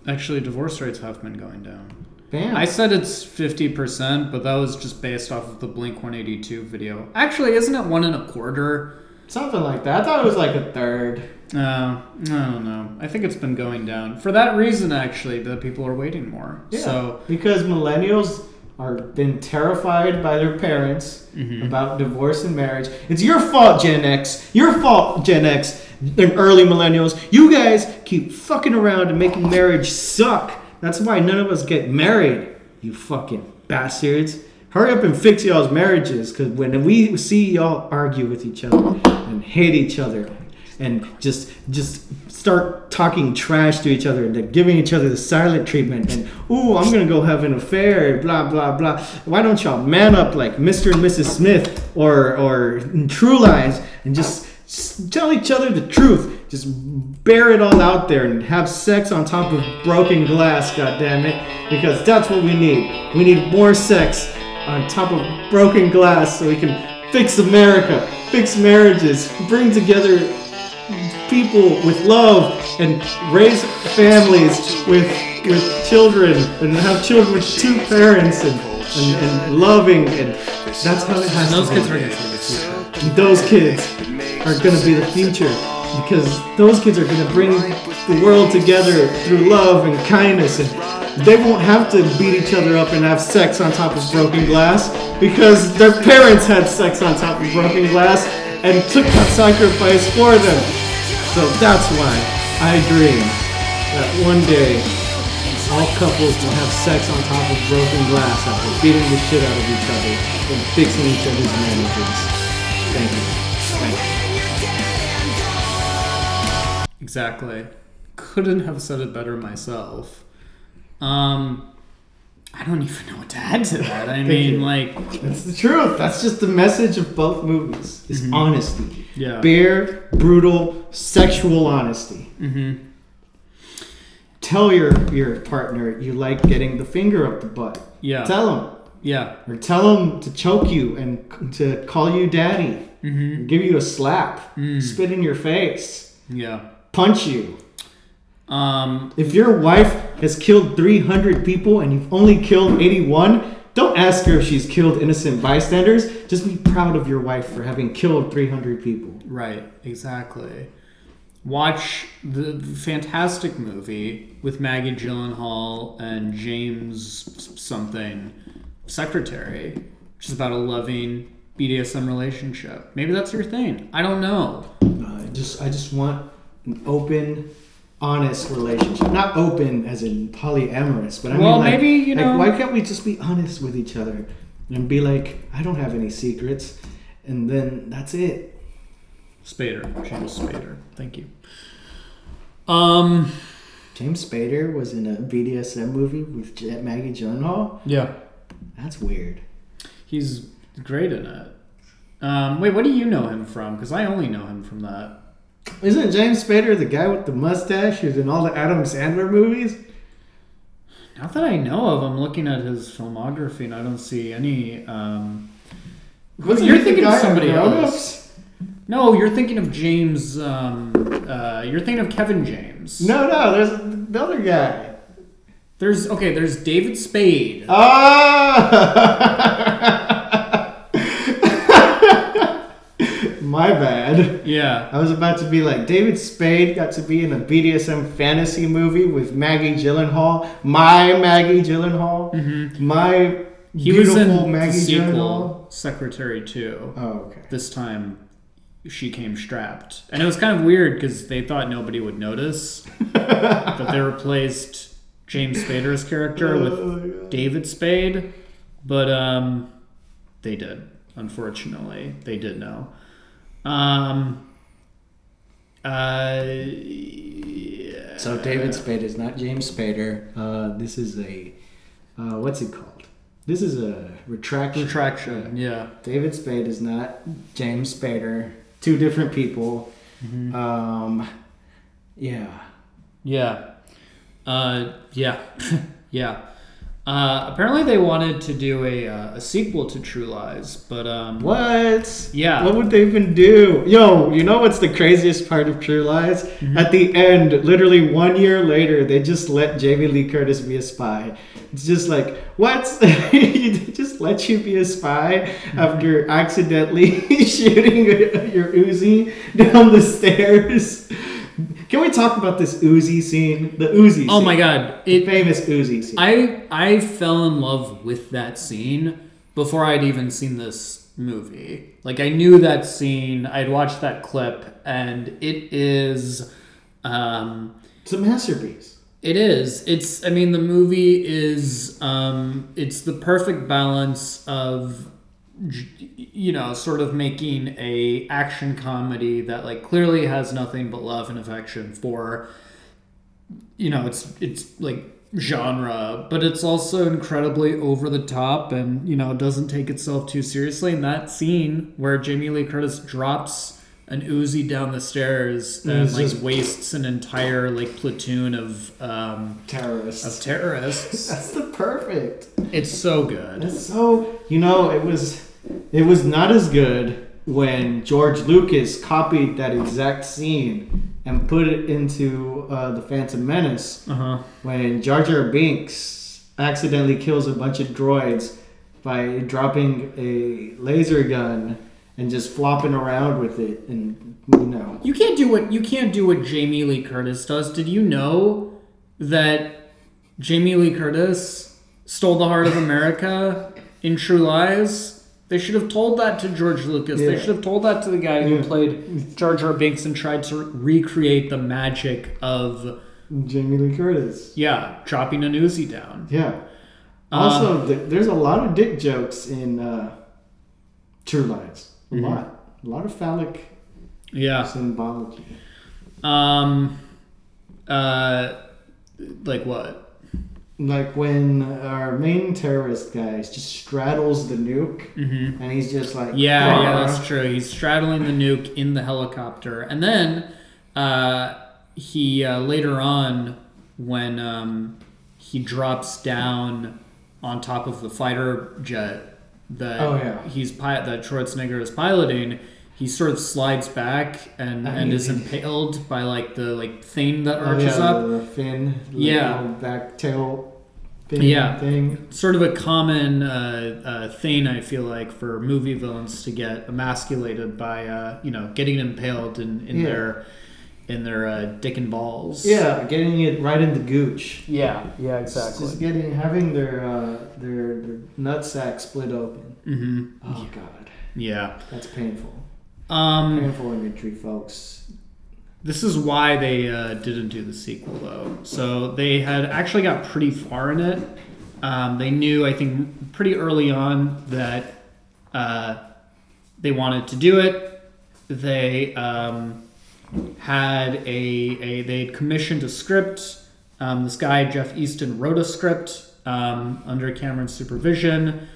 actually, divorce rates have been going down. Bam. I said it's fifty percent, but that was just based off of the Blink One Eighty Two video. Actually, isn't it one and a quarter? Something like that. I thought it was like a third. Uh, I don't know. I think it's been going down for that reason. Actually, that people are waiting more. Yeah. So because millennials are been terrified by their parents Mhm. about divorce and marriage. It's your fault, Gen X. Your fault, Gen X and early millennials. You guys keep fucking around and making marriage suck. That's why none of us get married. You fucking bastards. Hurry up and fix y'all's marriages, cause when we see y'all argue with each other and hate each other and just just start talking trash to each other and giving each other the silent treatment and ooh i'm gonna go have an affair blah blah blah why don't y'all man up like mr and mrs smith or or true lies and just, just tell each other the truth just bear it all out there and have sex on top of broken glass god damn it because that's what we need we need more sex on top of broken glass so we can fix america fix marriages bring together people with love and raise families with with children and have children with two parents and, and, and loving and that's how it has those to kids be. are to see the future. Those kids are going to be the future because those kids are going to bring the world together through love and kindness and they won't have to beat each other up and have sex on top of broken glass because their parents had sex on top of broken glass and took that sacrifice for them. So that's why I dream that one day all couples will have sex on top of broken glass after beating the shit out of each other and fixing each other's marriages. Thank you. Thank you. Exactly. Couldn't have said it better myself. Um, I don't even know what to add to that. I mean, you. like, That's the truth. That's just the message of both movies. Is honesty. yeah. Bare, brutal, sexual honesty. hmm Tell your your partner you like getting the finger up the butt. Yeah. Tell him. Yeah. Or tell him to choke you and to call you daddy. hmm Give you a slap. Mm. Spit in your face. Yeah. Punch you. Um, If your wife has killed 300 people and you've only killed 81, don't ask her if she's killed innocent bystanders. Just be proud of your wife for having killed 300 people. right. Exactly. Watch the fantastic movie with Maggie Gyllenhaal and James something secretary, which is about a loving BDSM relationship. Maybe that's your thing. I don't know. I just I just want an open, honest relationship. Not open as in polyamorous, but I Well, mean like, maybe, you like, know- why can't we just be honest with each other and be like, I don't have any secrets, and then that's it. Spader, James Spader. Thank you. Um. James Spader was in a BDSM movie with Maggie Gyllenhaal. Yeah. That's weird. He's great in it. Um, wait, what do you know him from? Because I only know him from that. Isn't James Spader the guy with the mustache who's in all the Adam Sandler movies? Not that I know of. I'm looking at his filmography and I don't see any. Um, Wasn't You're thinking of somebody else. No, you're thinking of James. Um, uh, you're thinking of Kevin James. No, no, there's the other guy. There's okay. There's David Spade. Ah! My bad. Yeah. I was about to be like, David Spade got to be in a BDSM fantasy movie with Maggie Gyllenhaal. My Maggie Gyllenhaal. My Mm-hmm. He was beautiful in Maggie the sequel, Gyllenhaal. Secretary Two. Oh, okay. This time, she came strapped, and it was kind of weird because they thought nobody would notice that they replaced James Spader's character Oh, with David Spade, but um, they did. Unfortunately, they did know. Um. Uh. yeah. So David Spade is not James Spader. Uh, this is a uh, what's it called? This is a retraction. Retraction. Yeah. David Spade is not James Spader. Two different people. Mm-hmm. Um, yeah. Yeah. Uh, yeah. yeah. Uh, apparently they wanted to do a, uh, a sequel to True Lies, but um, What? Yeah. What would they even do? Yo, you know what's the craziest part of True Lies? Mm-hmm. At the end, literally one year later, they just let Jamie Lee Curtis be a spy. It's just like, what? They just let you be a spy Mm-hmm. after accidentally shooting your Uzi down the stairs? Can we talk about this Uzi scene? The Uzi Oh scene. my god! The It famous Uzi scene. I I fell in love with that scene before I'd even seen this movie. Like I knew that scene. I'd watched that clip, and it is. Um, it's a masterpiece. It is. It's. I mean, the movie is. Um, it's the perfect balance of, you know, sort of making a action comedy that like clearly has nothing but love and affection for. You know, it's it's like genre, but it's also incredibly over the top, and you know, doesn't take itself too seriously. And that scene where Jamie Lee Curtis drops an Uzi down the stairs and like just- wastes an entire like platoon of um, Terrorists. of terrorists. That's the perfect. It's so good. It's so you know it was it was not as good when George Lucas copied that exact scene and put it into uh, the Phantom Menace Uh huh. when Jar Jar Binks accidentally kills a bunch of droids by dropping a laser gun and just flopping around with it and you know You can't do what you can't do what Jamie Lee Curtis does. Did you know that Jamie Lee Curtis stole the heart of America in True Lies? They should have told that to George Lucas. They should have told that to the guy who Yeah. played Jar Jar Binks and tried to recreate the magic of Jamie Lee Curtis. yeah, dropping an Uzi down. Yeah. Also, th- there's a lot of dick jokes in uh, True Lies. A Mhm. lot. A lot of phallic Yeah. symbology. Um. Uh. Like what? Like when our main terrorist guy just straddles the nuke Mm-hmm. and he's just like, Yeah, yeah, that's true. He's straddling the nuke in the helicopter, and then uh, he uh, later on, when um, he drops down on top of the fighter jet that Oh, yeah. he's pi- that Schwarzenegger is piloting, he sort of slides back and, I and mean, is impaled by like the like thing that Oh, arches yeah, up. The fin, the Yeah. back tail fin Yeah. thing. sort of a common uh, uh, thing I feel like for movie villains to get emasculated by uh, you know getting impaled in, in Yeah. their in their uh, dick and balls. Yeah, getting it right in the gooch. Yeah. Yeah. Exactly. Just getting having their uh, their their nutsack split open. hmm Oh god, Yeah. that's painful. Um, Painful imagery, folks. this is why they uh, didn't do the sequel though. So they had actually got pretty far in it. Um, they knew, I think, pretty early on that uh, they wanted to do it. They um, had a, a they had commissioned a script. Um, this guy Jeff Eastin wrote a script um, under Cameron's supervision.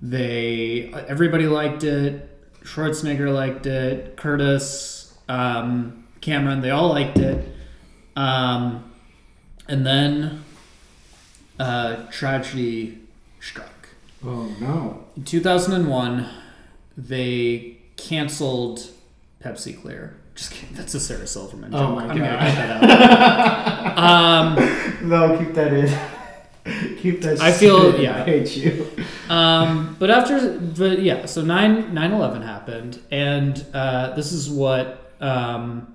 They everybody liked it. Schwarzenegger liked it. Curtis, um, Cameron. They all liked it. Um, and then uh, tragedy struck. Oh no. In 2001, they canceled Pepsi Clear. Just kidding. That's a Sarah Silverman joke. Oh my I'm gonna God. cut that out. um, No, keep that in. keep that. I feel- in. yeah. I hate you. um, but after, but yeah, so 9 9 11 happened, and uh, this is what. Um,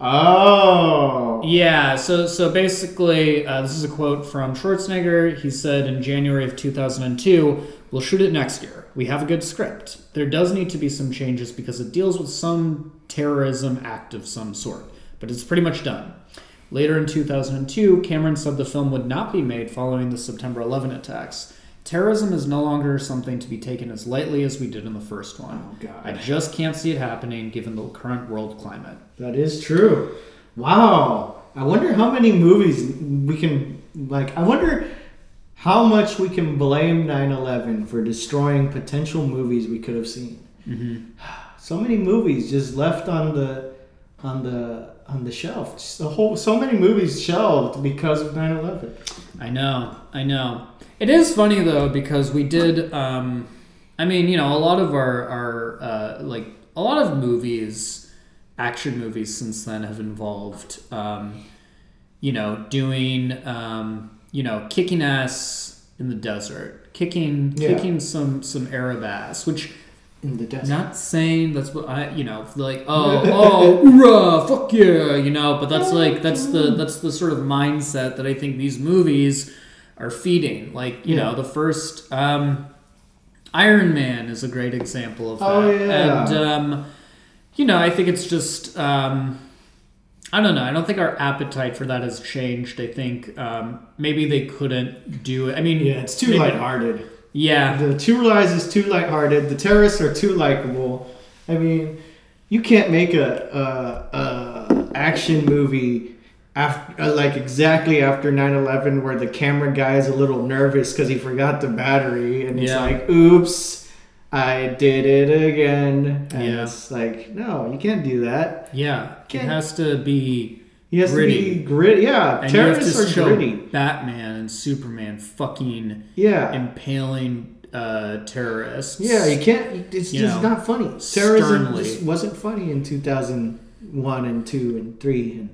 Oh. Yeah, so so basically, uh, this is a quote from Schwarzenegger. He said in January of 2002, "We'll shoot it next year. We have a good script. There does need to be some changes because it deals with some terrorism act of some sort, but it's pretty much done." Later in 2002, Cameron said the film would not be made following the September 11 attacks. Terrorism is no longer something to be taken as lightly as we did in the first one. Oh, God. I just can't see it happening given the current world climate. That is true. Wow. I wonder how many movies we can like. I wonder how much we can blame 9/11 for destroying potential movies we could have seen. So many movies just left on the on the on the shelf. Just a whole so many movies shelved because of 9/11. I know, I know. It is funny though because we did. Um, I mean, you know, a lot of our our uh, like a lot of movies, action movies since then have involved, um, you know, doing, um, you know, kicking ass in the desert, kicking Yeah. kicking some some Arab ass, which. In the desert. Not saying that's what I, you know, like oh oh hoorah, fuck yeah, you know, but that's like that's the that's the sort of mindset that I think these movies are feeding. Like you Yeah. know, the first um, Iron Man is a great example of that, Oh, yeah. and um, you know, I think it's just um, I don't know. I don't think our appetite for that has changed. I think um, maybe they couldn't do it. I mean, yeah, it's too maybe- lighthearted. Yeah, The True Lies is too lighthearted. The terrorists are too likable. I mean, you can't make a, a, a action movie after uh, like exactly after 9/11 where the camera guy is a little nervous because he forgot the battery and Yeah. like, "Oops, I did it again." And Yeah. it's like, no, you can't do that. yeah. It has to be. He has to Gritty. be gritty. Yeah, And to terrorists are show gritty. Batman and Superman fucking Yeah. impaling uh, terrorists. Yeah, you can't. It's You just know, not funny. Terrorism just wasn't funny in 2001 and 2 and 3 and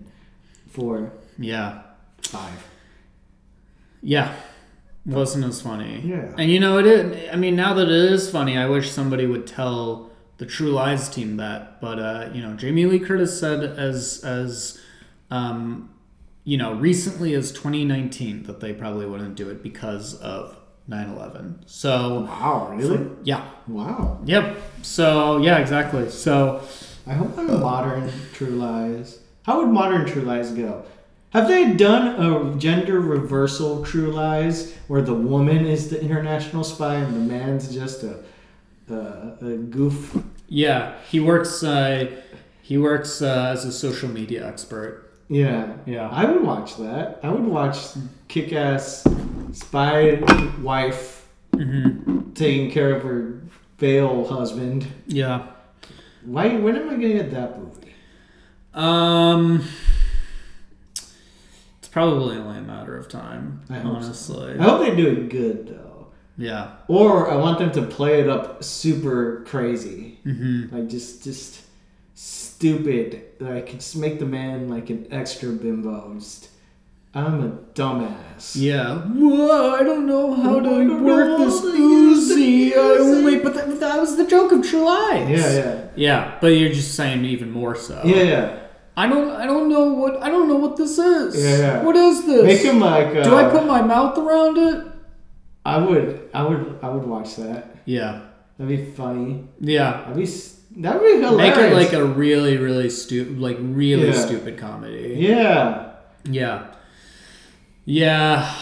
4, Yeah. 5. Yeah. Wasn't as funny. Yeah. And you know, it is, I mean, now that it is funny, I wish somebody would tell the True Lies team that. But, uh, you know, Jamie Lee Curtis said as, as, um, you know, recently as 2019 that they probably wouldn't do it because of 9 11. So, Wow, really? yeah. Wow. Yep. So, yeah, exactly. So, I hope a modern True Lies. How would modern True Lies go? Have they done a gender reversal True Lies where the woman is the international spy and the man's just a, a, a goof? Yeah, he works. Uh, he works uh, as a social media expert. Yeah. Yeah. I would watch that. I would watch kick ass spy wife hmm taking care of her veil husband. Yeah. Why? When am I gonna get that movie? Um, probably only a matter of time. I hope so. honestly. I hope they do it good though. Yeah. Or I want them to play it up super crazy, hmm like just just stupid. Like just make the man like an extra bimbo. Just I'm a dumbass. Yeah. Whoa! I don't know how to work this Uzi. Only. But that, that was the joke of True Lies. Yeah, yeah, Yeah, but you're just saying even more so. yeah, yeah. I don't. I don't know what. I don't know what this is. Yeah, yeah. What is this? Make him like. Uh, Do I put my mouth around it? I would. I would. I would watch that. Yeah. That'd be funny. Yeah. That'd be. That'd be hilarious. Make it like a really, really stupid, like really Yeah. stupid comedy. Yeah. Yeah. Yeah.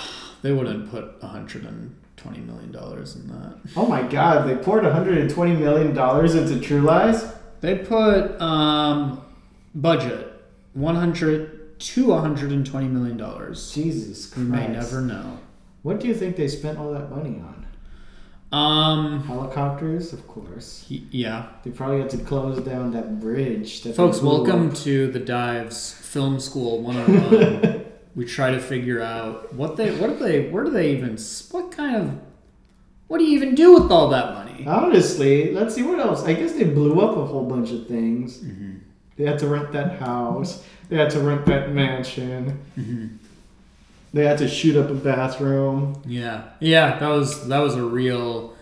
They wouldn't put a hundred and twenty million dollars in that. Oh my God! They poured 120 million dollars into True Lies. They put um budget one hundred to one hundred and twenty million dollars. Jesus We Christ! may never know. What do you think they spent all that money on? Um, Helicopters, of course. he- yeah. They probably had to close down that bridge. That Folks, welcome up. to the Dives Film School 101. we try to figure out what they, what do they, where do they even, what kind of, what do you even do with all that money? Honestly, let's see what else. I guess they blew up a whole bunch of things. Mm-hmm. They had to rent that house. They had to rent that mansion. Mm-hmm. They had to shoot up a bathroom. Yeah, yeah, that was that was a real.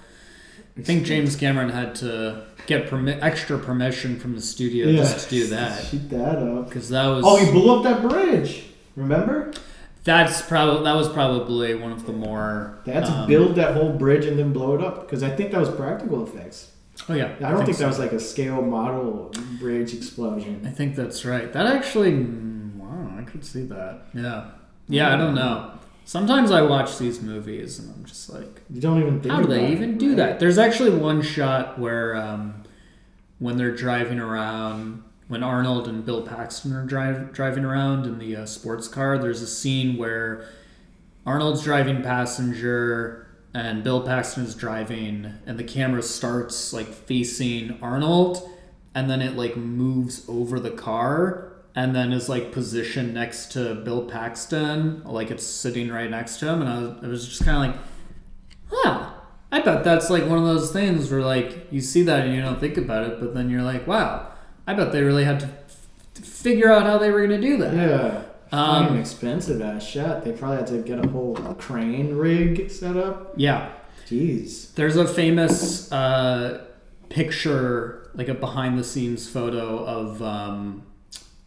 I think James Cameron had to get permi- extra permission from the studio just to do that Shoot that up. because that was. Oh, he blew up that bridge. Remember? That's probably that was probably one of the more. They had to um, build that whole bridge and then blow it up because I think that was practical effects. Oh yeah, I don't think, so. that was like a scale model bridge explosion. I think that's right. That actually, mm, wow, I could see that. Yeah, yeah. I don't know. Sometimes I watch these movies and I'm just like, You don't even think. how do they even it, do right? that? There's actually one shot where, um, when they're driving around, when Arnold and Bill Paxton are drive, driving around in the uh, sports car, there's a scene where Arnold's driving passenger and Bill Paxton is driving, and the camera starts like facing Arnold, and then it like moves over the car, and then is like positioned next to Bill Paxton, like it's sitting right next to him, and I was, was just kind of like, huh. I bet that's like one of those things where like you see that and you don't think about it, but then you're like, wow, I bet they really had to f- figure out how they were gonna do that. Yeah. Um, expensive ass shot. They probably had to get a whole crane rig set up. Yeah. Jeez. There's a famous uh, picture, like a behind the scenes photo of um,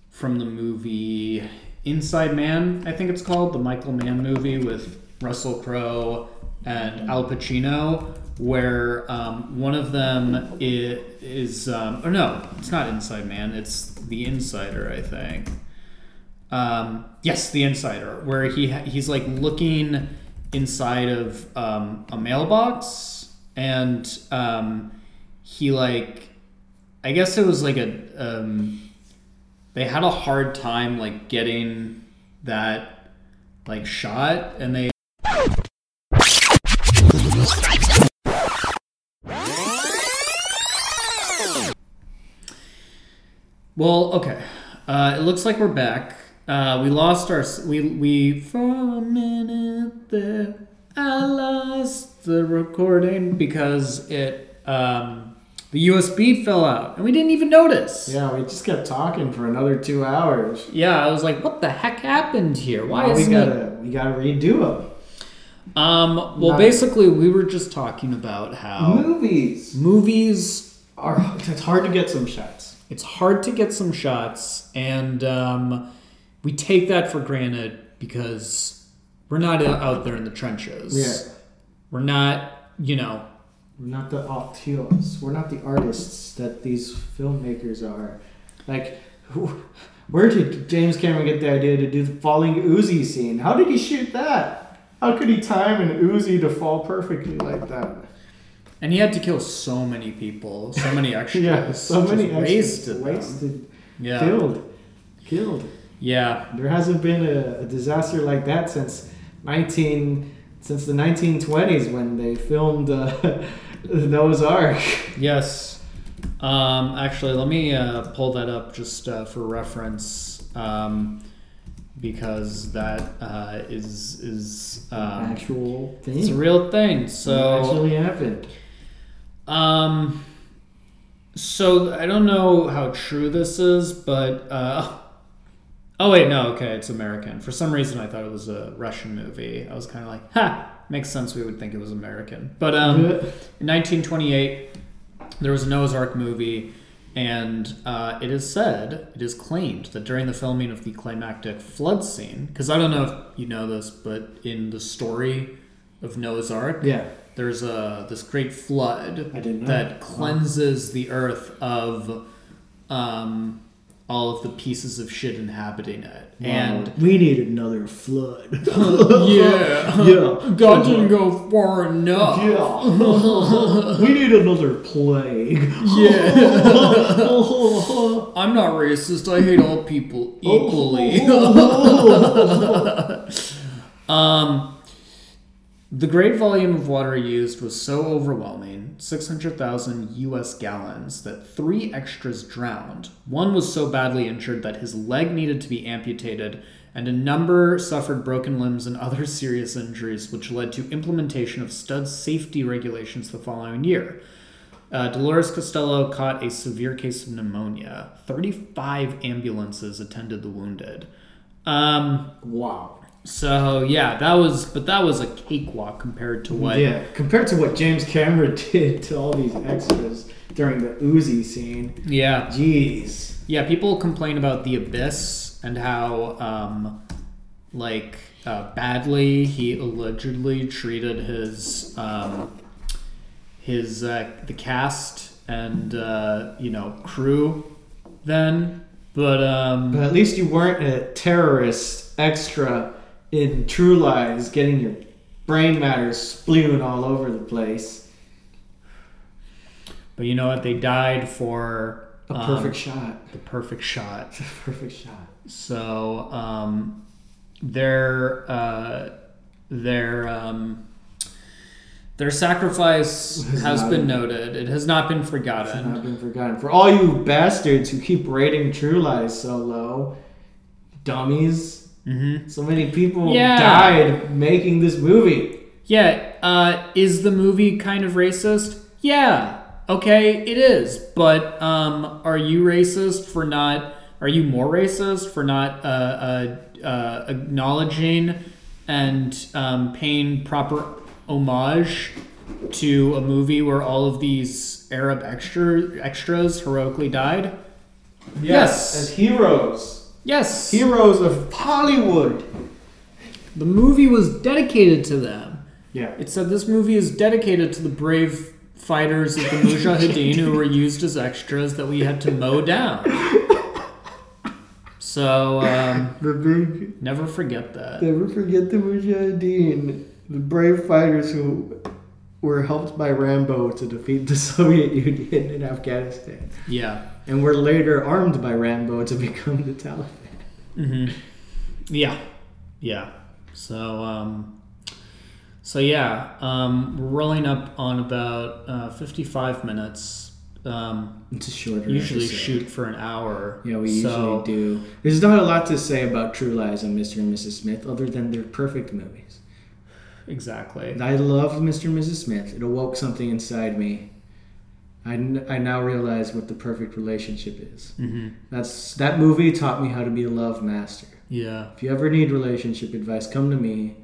from the movie Inside Man, I think it's called, the Michael Mann movie with Russell Crowe and Al Pacino, where um, one of them i- is, um, or no, it's not Inside Man, it's The Insider, I think. Um, yes, The Insider, where he ha- he's like looking inside of um, a mailbox, and um, he like, I guess it was like a, um, they had a hard time like getting that like shot, and they. Well, okay. Uh, it looks like we're back. Uh, we lost our we we for a minute there. I lost the recording because it um, the USB fell out and we didn't even notice. Yeah, we just kept talking for another two hours. Yeah, I was like, what the heck happened here? Why Now we isn't it? gotta we gotta redo them. Um, well, basically, we were just talking about how Movies movies are. It's hard to get some shots. it's hard to get some shots, and um, we take that for granted because we're not out there in the trenches. Yeah. We're not, you know, We're not the auteurs. We're not the artists that these filmmakers are. Like, who, where did James Cameron get the idea to do the falling Uzi scene? How did he shoot that? How could he time an Uzi to fall perfectly like that? and he had to kill so many people, so many extras. Yeah, so many extras wasted. wasted, Yeah. killed, killed. Yeah. There hasn't been a, a disaster like that since nineteen since the nineteen twenties when they filmed uh, Noah's Ark. Yes. Um, actually, let me uh, pull that up just uh, for reference, um, because that uh, is is um, actual thing. it's a real thing. It So, actually happened. um, so I don't know how true this is, but uh, oh wait, no, okay, it's American. For some reason, I thought it was a Russian movie. I was kind of like, ha, makes sense. We would think it was American, but um. In 1928, there was a Noah's Ark movie, and uh, it is said, it is claimed that during the filming of the climactic flood scene, because I don't know if you know this, but in the story of Noah's Ark, yeah. there's a this great flood I didn't know. that cleanses the earth of um, all of the pieces of shit inhabiting it, and we need another flood. yeah, Yeah. God didn't go far enough. yeah. we need another plague. Yeah. I'm not racist. I hate all people equally. um, The great volume of water used was so overwhelming, 600,000 US gallons, that three extras drowned. One was so badly injured that his leg needed to be amputated, and a number suffered broken limbs and other serious injuries, which led to implementation of stud safety regulations the following year. Uh, Dolores Costello caught a severe case of pneumonia. 35 ambulances attended the wounded. Um, Wow. So yeah, that was, but that was a cakewalk compared to what. Yeah, compared to what James Cameron did to all these extras during the Uzi scene. Yeah, Jeez. yeah. People complain about the abyss and how, um, like, uh, badly he allegedly treated his, um, his uh, the cast and uh, you know crew then, but um, But at least you weren't a terrorist extra in True Lies getting your brain matter spewing all over the place. but you know what? They died for A um, perfect shot. the perfect shot. The perfect shot. So um, their uh, their um, their sacrifice Has has been been- noted. It has not been It's forgotten. not been forgotten. For all you bastards who keep rating True Lies so low, dummies. Hmm So many people Yeah. died making this movie. Yeah. Uh, is the movie kind of racist? Yeah. Okay, it is. But um, are you racist for not? Are you more racist for not uh, uh, uh, acknowledging and um, paying proper homage to a movie where all of these Arab extra extras heroically died? Yes. As heroes. Yes. Heroes of Hollywood. The movie was dedicated to them. Yeah. It said this movie is dedicated to the brave fighters of the Mujahideen who were used as extras that we had to mow down. So um, The big never forget that. Never forget the Mujahideen, the brave fighters who were helped by Rambo to defeat the Soviet Union in Afghanistan, Yeah. And were later armed by Rambo to become the Taliban. Mm-hmm. Yeah. Yeah. So um, so yeah, um, we're rolling up on about uh, fifty-five minutes. Um, It's a shorter. usually episode. shoot for an hour. Yeah, we so, usually do. There's not a lot to say about True Lies and Mr. and Mrs. Smith, other than they're perfect movies. Exactly. I love Mr. and Mrs. Smith. It awoke something inside me. I, n- I now realize what the perfect relationship is. hmm That's that movie taught me how to be a love master. Yeah. If you ever need relationship advice, come to me.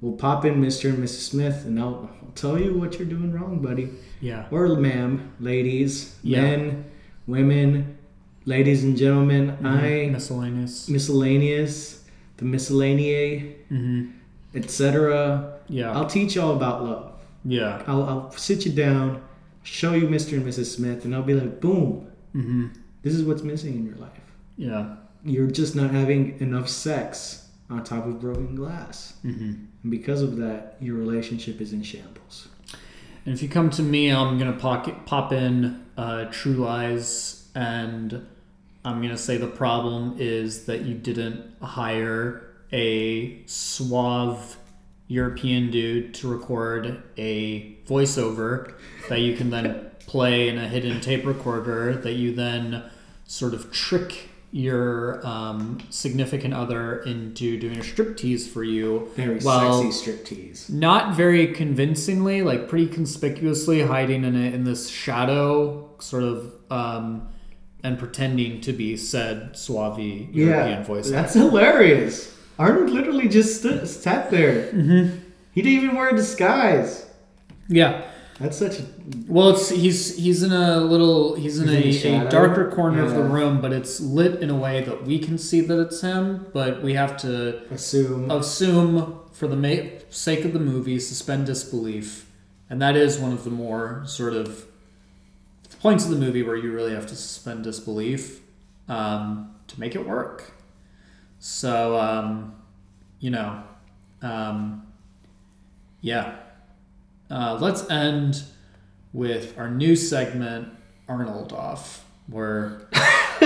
We'll pop in Mr. and Mrs. Smith, and I'll, I'll tell you what you're doing wrong, buddy. Yeah. Or ma'am, ladies, Yeah. men, women, ladies and gentlemen. Mhm. I miscellaneous. miscellaneous, the miscellany, hmm etc. Yeah. I'll teach you all about love. yeah. I'll, I'll sit you down, show you Mr. and Mrs. Smith, and I'll be like, boom, hmm this is what's missing in your life. Yeah. You're just not having enough sex on top of broken glass. hmm And because of that, your relationship is in shambles. And if you come to me, I'm gonna pocket, pop in uh, True Lies, and I'm gonna say the problem is that you didn't hire a suave European dude to record a voiceover that you can then play in a hidden tape recorder that you then sort of trick your um, significant other into doing a striptease for you Very sexy striptease. not very convincingly, like pretty conspicuously hiding in it in this shadow, sort of, um, and pretending to be said suave European Yeah, voice. that's hilarious. Arnold literally just stood, sat there. Mm-hmm. He didn't even wear a disguise. yeah. That's such a Well, it's he's he's in a little he's in, He's in a, a darker corner of the room, but it's lit in a way that we can see that it's him, but we have to assume. assume for the ma- sake of the movie suspend disbelief and that is one of the more sort of points of the movie where you really have to suspend disbelief um, to make it work so um, you know um, yeah uh, let's end with our new segment arnold off where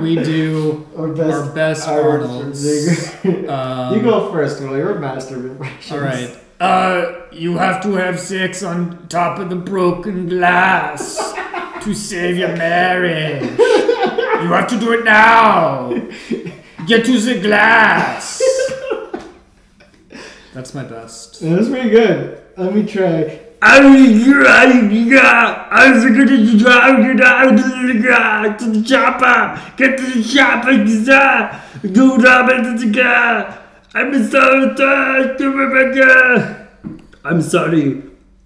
we do Our best, our best Arnold Arnolds. Um, you go first, Will. You're a master of impressions. All right. Uh, you have to have sex on top of the broken glass to save your marriage. You have to do it now. Get to the glass. That's my best. That's pretty good. Let me try. I'm gonna drive you down to the to the chopper. Get to the chopper, do to the car. I'm so thirsty, Rebecca. I'm sorry.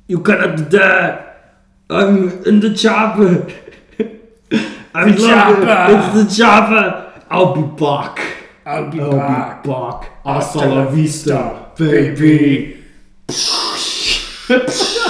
You cannot do that. I'm in the chopper. I'm The it. chopper. It's the chopper. I'll be back. I'll be I'll back. be back. Hasta la vista, baby.